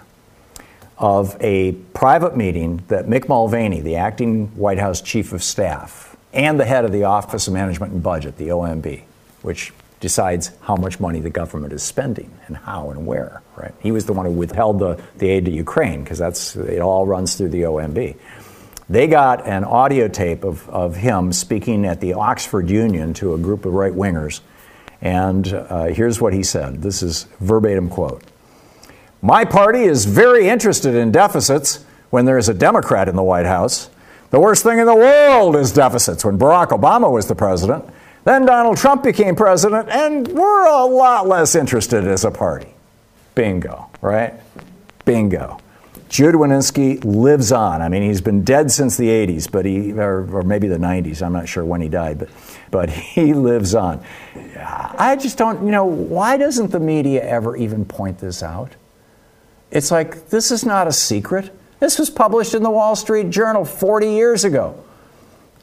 [SPEAKER 2] of a private meeting that Mick Mulvaney, the acting White House chief of staff, and the head of the Office of Management and Budget, the OMB, which decides how much money the government is spending and how and where, right? He was the one who withheld the, the aid to Ukraine because that's it all runs through the OMB. They got an audio tape of, of him speaking at the Oxford Union to a group of right wingers. And uh, here's what he said. This is verbatim quote. My party is very interested in deficits when there is a Democrat in the White House. The worst thing in the world is deficits when Barack Obama was the president. Then Donald Trump became president, and we're a lot less interested as a party. Bingo, right? Bingo. Jude Wanniski lives on. I mean, he's been dead since the 80s, but he, or, or, maybe the 90s. I'm not sure when he died, but, but *laughs* he lives on. I just don't, you know, why doesn't the media ever even point this out? It's like, this is not a secret. This was published in the Wall Street Journal 40 years ago.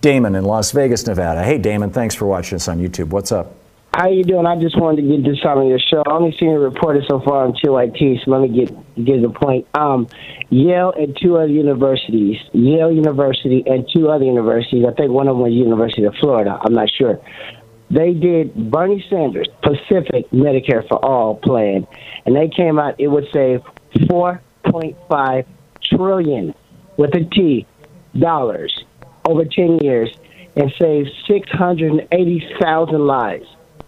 [SPEAKER 2] Damon in Las Vegas, Nevada. Hey, Damon, thanks for watching us on YouTube. What's up?
[SPEAKER 8] How you doing? I just wanted to get this on your show. I only seen it reported so far on TYT, so let me get get the point. Um, Yale and two other universities, Yale University and two other universities. I think one of them was University of Florida. I'm not sure. They did Bernie Sanders Pacific Medicare for All plan, and they came out. It would save 4.5 trillion with a T dollars over 10 years and save 680,000 lives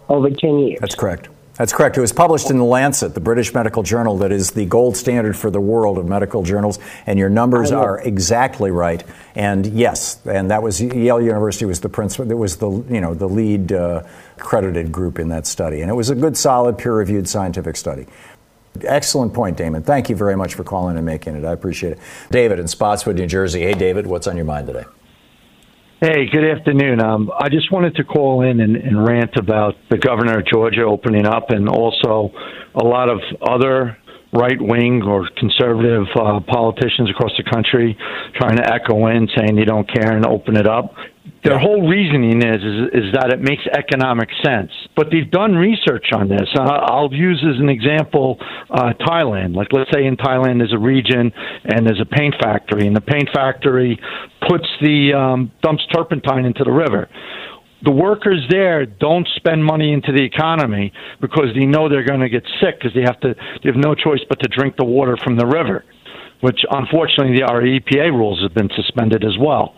[SPEAKER 8] over 10 years.
[SPEAKER 2] That's correct. That's correct. It was published in the Lancet, the British medical journal that is the gold standard for the world of medical journals. And your numbers are exactly right. And yes, and that was Yale University was the principal. It was the you know the lead uh, accredited group in that study, and it was a good, solid, peer-reviewed scientific study. Excellent point, Damon. Thank you very much for calling and making it. I appreciate it. David in Spotswood, New Jersey. Hey, David, what's on your mind today?
[SPEAKER 9] Hey, good afternoon. Um, I just wanted to call in and, and rant about the governor of Georgia opening up and also a lot of other right wing or conservative uh, politicians across the country trying to echo in saying they don't care and open it up. Their whole reasoning is, is is that it makes economic sense, but they've done research on this. I'll use as an example uh, Thailand. Like let's say in Thailand there's a region and there's a paint factory, and the paint factory puts the um, dumps turpentine into the river the workers there don't spend money into the economy because they know they're going to get sick because they have to they have no choice but to drink the water from the river which unfortunately our EPA rules have been suspended as well.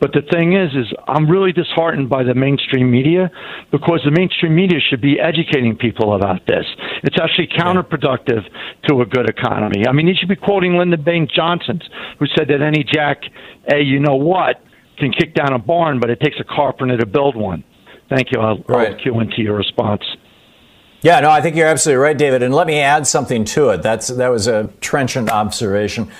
[SPEAKER 9] But the thing is, is I'm really disheartened by the mainstream media because the mainstream media should be educating people about this. It's actually counterproductive to a good economy. I mean, you should be quoting Lyndon Baines Johnson, who said that any jack, a you know what, can kick down a barn, but it takes a carpenter to build one. Thank you. I'll, right. I'll cue into your response.
[SPEAKER 2] Yeah, no, I think you're absolutely right, David. And let me add something to it. That's that was a trenchant observation.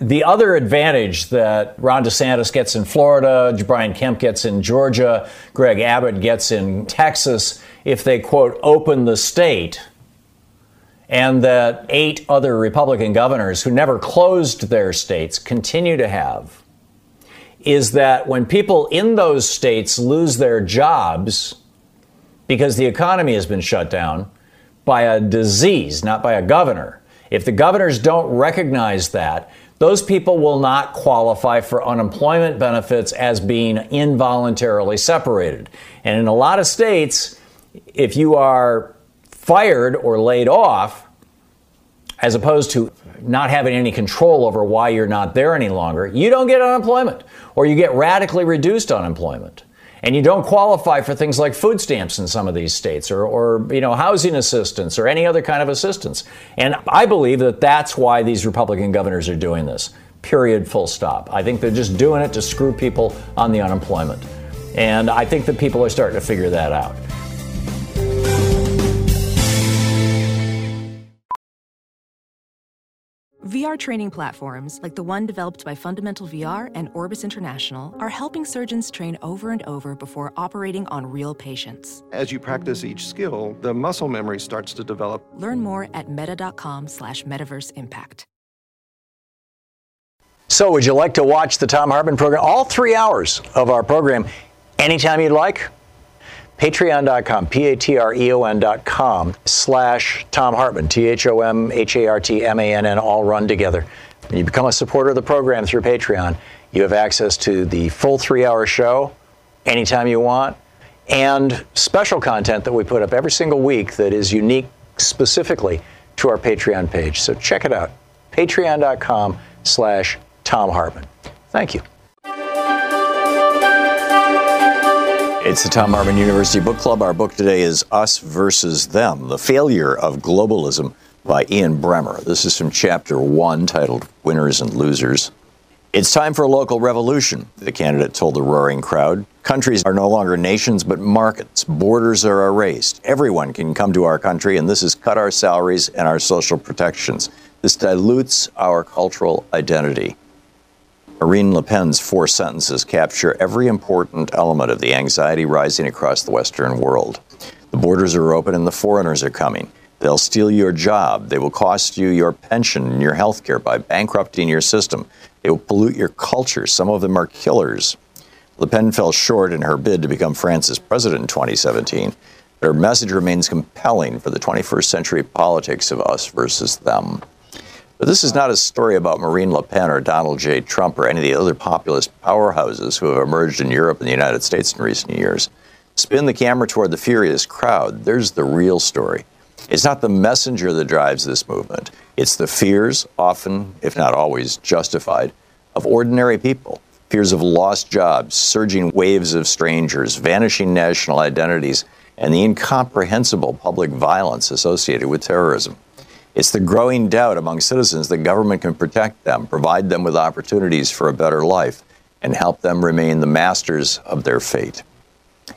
[SPEAKER 2] The other advantage that Ron DeSantis gets in Florida, Brian Kemp gets in Georgia, Greg Abbott gets in Texas, if they quote open the state, and that eight other Republican governors who never closed their states continue to have, is that when people in those states lose their jobs, because the economy has been shut down by a disease, not by a governor. If the governors don't recognize that, those people will not qualify for unemployment benefits as being involuntarily separated. And in a lot of states, if you are fired or laid off, as opposed to not having any control over why you're not there any longer, you don't get unemployment or you get radically reduced unemployment and you don't qualify for things like food stamps in some of these states or, or you know housing assistance or any other kind of assistance. And i believe that that's why these republican governors are doing this. Period. Full stop. I think they're just doing it to screw people on the unemployment. And i think that people are starting to figure that out
[SPEAKER 10] VR training platforms, like the one developed by Fundamental VR and Orbis International, are helping surgeons train over and over before operating on real patients.
[SPEAKER 11] As you practice each skill, the muscle memory starts to develop.
[SPEAKER 10] Learn more at meta.com slash metaverse impact.
[SPEAKER 6] So, would you like to watch the Thom Hartmann program? All three hours of our program anytime you'd like? Patreon.com, P-A-T-R-E-O-N.com slash Thom Hartmann, T-H-O-M-H-A-R-T-M-A-N-N, all run together. When you become a supporter of the program through Patreon, you have access to the full three-hour show anytime you want, and special content that we put up every single week that is unique specifically to our Patreon page. So check it out, patreon.com slash Thom Hartmann. Thank you. It's the Thom Hartmann University Book Club. Our book today is Us versus Them The Failure of Globalism by Ian Bremmer. This is from chapter one titled Winners and Losers. It's time for a local revolution, the candidate told the roaring crowd. Countries are no longer nations but markets. Borders are erased. Everyone can come to our country, and this has cut our salaries and our social protections. This dilutes our cultural identity. Marine Le Pen's four sentences capture every important element of the anxiety rising across the Western world. The borders are open and the foreigners are coming. They'll steal your job. They will cost you your pension and your health care by bankrupting your system. They will pollute your culture. Some of them are killers. Le Pen fell short in her bid to become France's president in 2017.
[SPEAKER 2] But her message remains compelling for the 21st century politics of us versus them. But this is not a story about Marine Le Pen or Donald J. Trump or any of the other populist powerhouses who have emerged in Europe and the United States in recent years. Spin the camera toward the furious crowd. There's the real story. It's not the messenger that drives this movement. It's the fears, often, if not always, justified, of ordinary people. Fears of lost jobs, surging waves of strangers, vanishing national identities, and the incomprehensible public violence associated with terrorism. It's the growing doubt among citizens that government can protect them, provide them with opportunities for a better life, and help them remain the masters of their fate.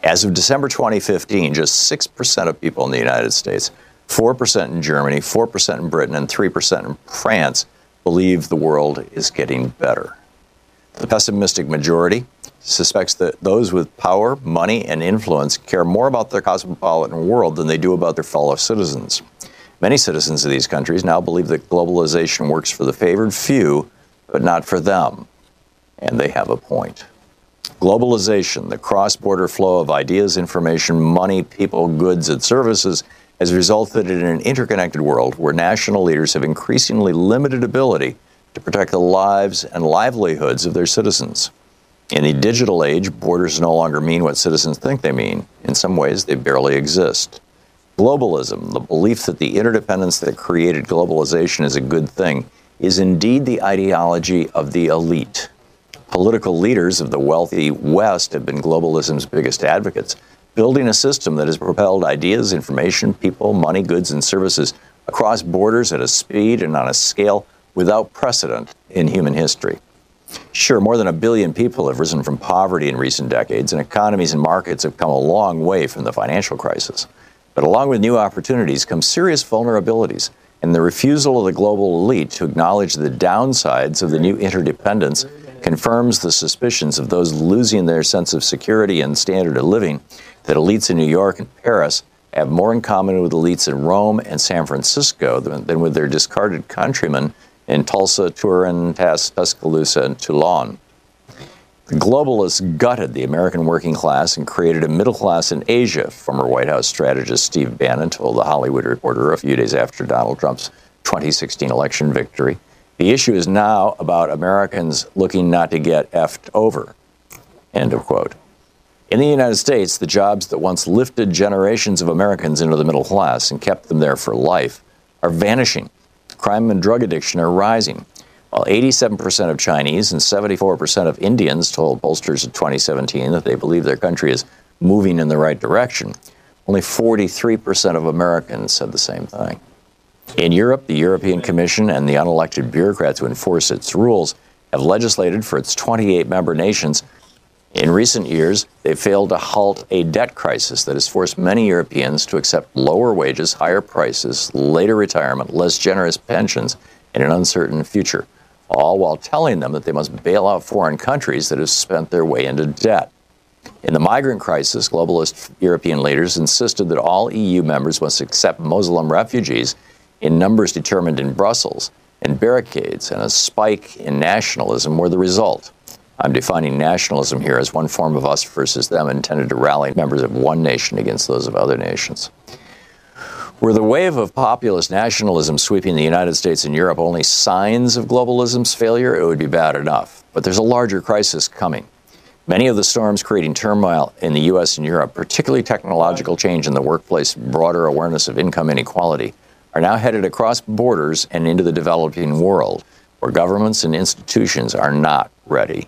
[SPEAKER 2] As of December 2015, just 6% of people in the United States, 4% in Germany, 4% in Britain, and 3% in France believe the world is getting better. The pessimistic majority suspects that those with power, money, and influence care more about their cosmopolitan world than they do about their fellow citizens. Many citizens of these countries now believe that globalization works for the favored few, but not for them. And they have a point. Globalization, the cross border flow of ideas, information, money, people, goods, and services, has resulted in an interconnected world where national leaders have increasingly limited ability to protect the lives and livelihoods of their citizens. In the digital age, borders no longer mean what citizens think they mean. In some ways, they barely exist. Globalism, the belief that the interdependence that created globalization is a good thing, is indeed the ideology of the elite. Political leaders of the wealthy West have been globalism's biggest advocates, building a system that has propelled ideas, information, people, money, goods, and services across borders at a speed and on a scale without precedent in human history. Sure, more than a billion people have risen from poverty in recent decades, and economies and markets have come a long way from the financial crisis. But along with new opportunities come serious vulnerabilities, and the refusal of the global elite to acknowledge the downsides of the new interdependence confirms the suspicions of those losing their sense of security and standard of living that elites in New York and Paris have more in common with elites in Rome and San Francisco than, than with their discarded countrymen in Tulsa, Turin, Tuscaloosa, and Toulon. The globalists gutted the American working class and created a middle class in Asia, former White House strategist Steve Bannon told The Hollywood Reporter a few days after Donald Trump's 2016 election victory. The issue is now about Americans looking not to get effed over. End of quote. In the United States, the jobs that once lifted generations of Americans into the middle class and kept them there for life are vanishing. Crime and drug addiction are rising. While 87% of Chinese and 74% of Indians told pollsters in 2017 that they believe their country is moving in the right direction, only 43% of Americans said the same thing. In Europe, the European Commission and the unelected bureaucrats who enforce its rules have legislated for its 28 member nations. In recent years, they've failed to halt a debt crisis that has forced many Europeans to accept lower wages, higher prices, later retirement, less generous pensions, and an uncertain future all while telling them that they must bail out foreign countries that have spent their way into debt. In the migrant crisis, globalist European leaders insisted that all EU members must accept Muslim refugees in numbers determined in Brussels, and barricades and a spike in nationalism were the result. I'm defining nationalism here as one form of us versus them intended to rally members of one nation against those of other nations. Were the wave of populist nationalism sweeping the United States and Europe only signs of globalism's failure, it would be bad enough. But there's a larger crisis coming. Many of the storms creating turmoil in the U.S. and Europe, particularly technological change in the workplace, broader awareness of income inequality, are now headed across borders and into the developing world, where governments and institutions are not ready.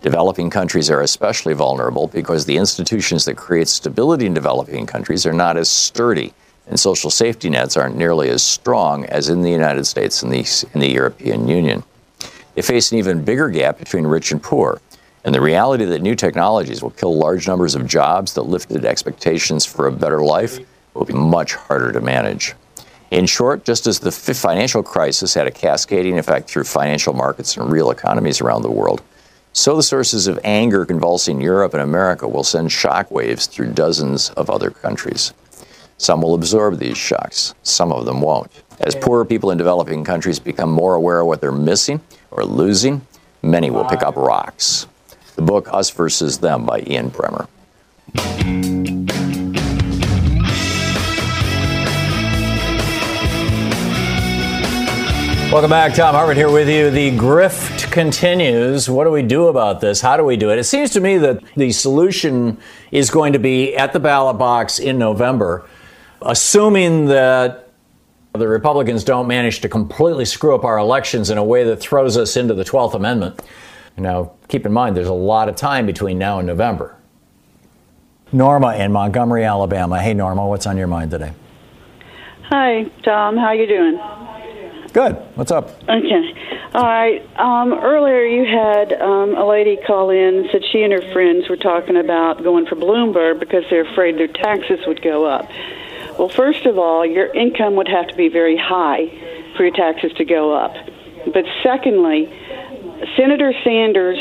[SPEAKER 2] Developing countries are especially vulnerable because the institutions that create stability in developing countries are not as sturdy and social safety nets aren't nearly as strong as in the United States and the, in the European Union. They face an even bigger gap between rich and poor, and the reality that new technologies will kill large numbers of jobs that lifted expectations for a better life will be much harder to manage. In short, just as the financial crisis had a cascading effect through financial markets and real economies around the world, so the sources of anger convulsing Europe and America will send shockwaves through dozens of other countries. Some will absorb these shocks, some of them won't. As poorer people in developing countries become more aware of what they're missing or losing, many will pick up rocks. The book Us Versus Them by Ian Bremmer. Welcome back. Thom Hartmann here with you. The grift continues. What do we do about this? How do we do it? It seems to me that the solution is going to be at the ballot box in November assuming that the Republicans don't manage to completely screw up our elections in a way that throws us into the 12th Amendment. Now, keep in mind, there's a lot of time between now and November. Norma in Montgomery, Alabama. Hey, Norma, what's on your mind today?
[SPEAKER 12] Hi, Thom. How you doing?
[SPEAKER 2] Good. What's up?
[SPEAKER 12] Okay. All right. Um, earlier, you had um, a lady call in and said she and her friends were talking about going for Bloomberg because they're afraid their taxes would go up. Well, first of all, your income would have to be very high for your taxes to go up. But secondly, Senator Sanders'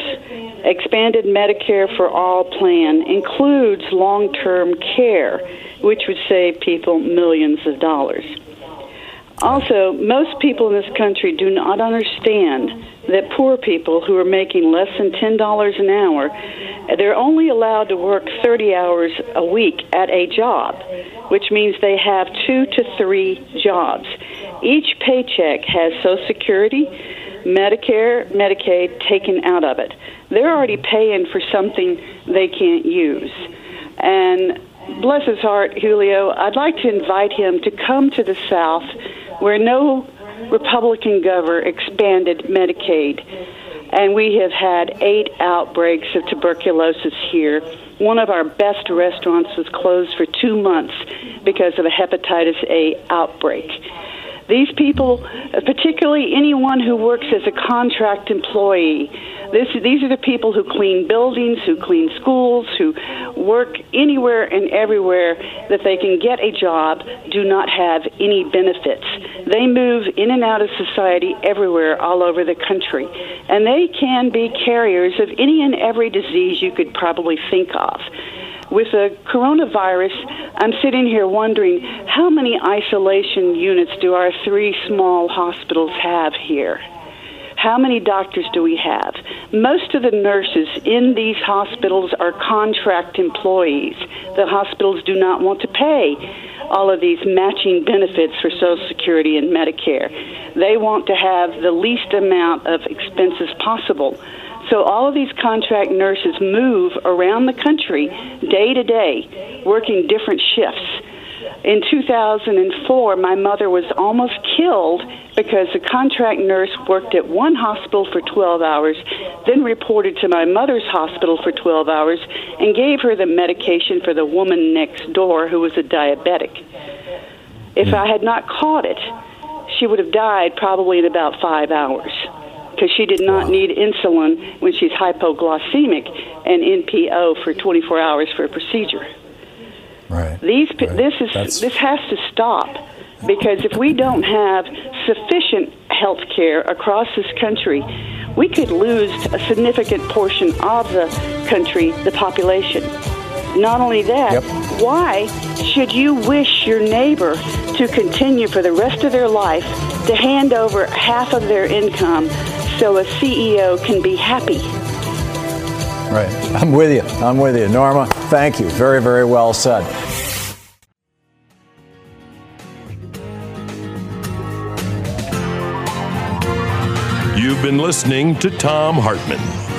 [SPEAKER 12] expanded Medicare for All plan includes long term care, which would save people millions of dollars. Also, most people in this country do not understand that poor people who are making less than $10 an hour, they're only allowed to work 30 hours a week at a job, which means they have two to three jobs. Each paycheck has Social Security, Medicare, Medicaid taken out of it. They're already paying for something they can't use. And bless his heart, Julio, I'd like to invite him to come to the South where no Republican governor expanded Medicaid. And we have had eight outbreaks of tuberculosis here. One of our best restaurants was closed for two months because of a hepatitis A outbreak. These people, particularly anyone who works as a contract employee, this, these are the people who clean buildings, who clean schools, who work anywhere and everywhere that they can get a job, do not have any benefits. They move in and out of society everywhere, all over the country. And they can be carriers of any and every disease you could probably think of with the coronavirus, I'm sitting here wondering how many isolation units do our three small hospitals have here? How many doctors do we have? Most of the nurses in these hospitals are contract employees. The hospitals do not want to pay all of these matching benefits for Social Security and Medicare. They want to have the least amount of expenses possible. So all of these contract nurses move around the country day to day, working different shifts. In 2004, my mother was almost killed because the contract nurse worked at one hospital for 12 hours, then reported to my mother's hospital for 12 hours, and gave her the medication for the woman next door who was a diabetic. If hmm. I had not caught it, she would have died probably in about five hours because she did not need insulin when she's hypoglycemic and NPO for 24 hours for a procedure.
[SPEAKER 2] Right.
[SPEAKER 12] These this is this has to stop because if we don't have sufficient health care across this country, we could lose a significant portion of the country, the population. Not only that,
[SPEAKER 2] Yep.
[SPEAKER 12] why should you wish your neighbor to continue for the rest of their life to hand over half of their income so a CEO can be happy?
[SPEAKER 2] Right. I'm with you. I'm with you. Norma, thank you. Very, very well said.
[SPEAKER 1] You've been listening to Thom Hartmann.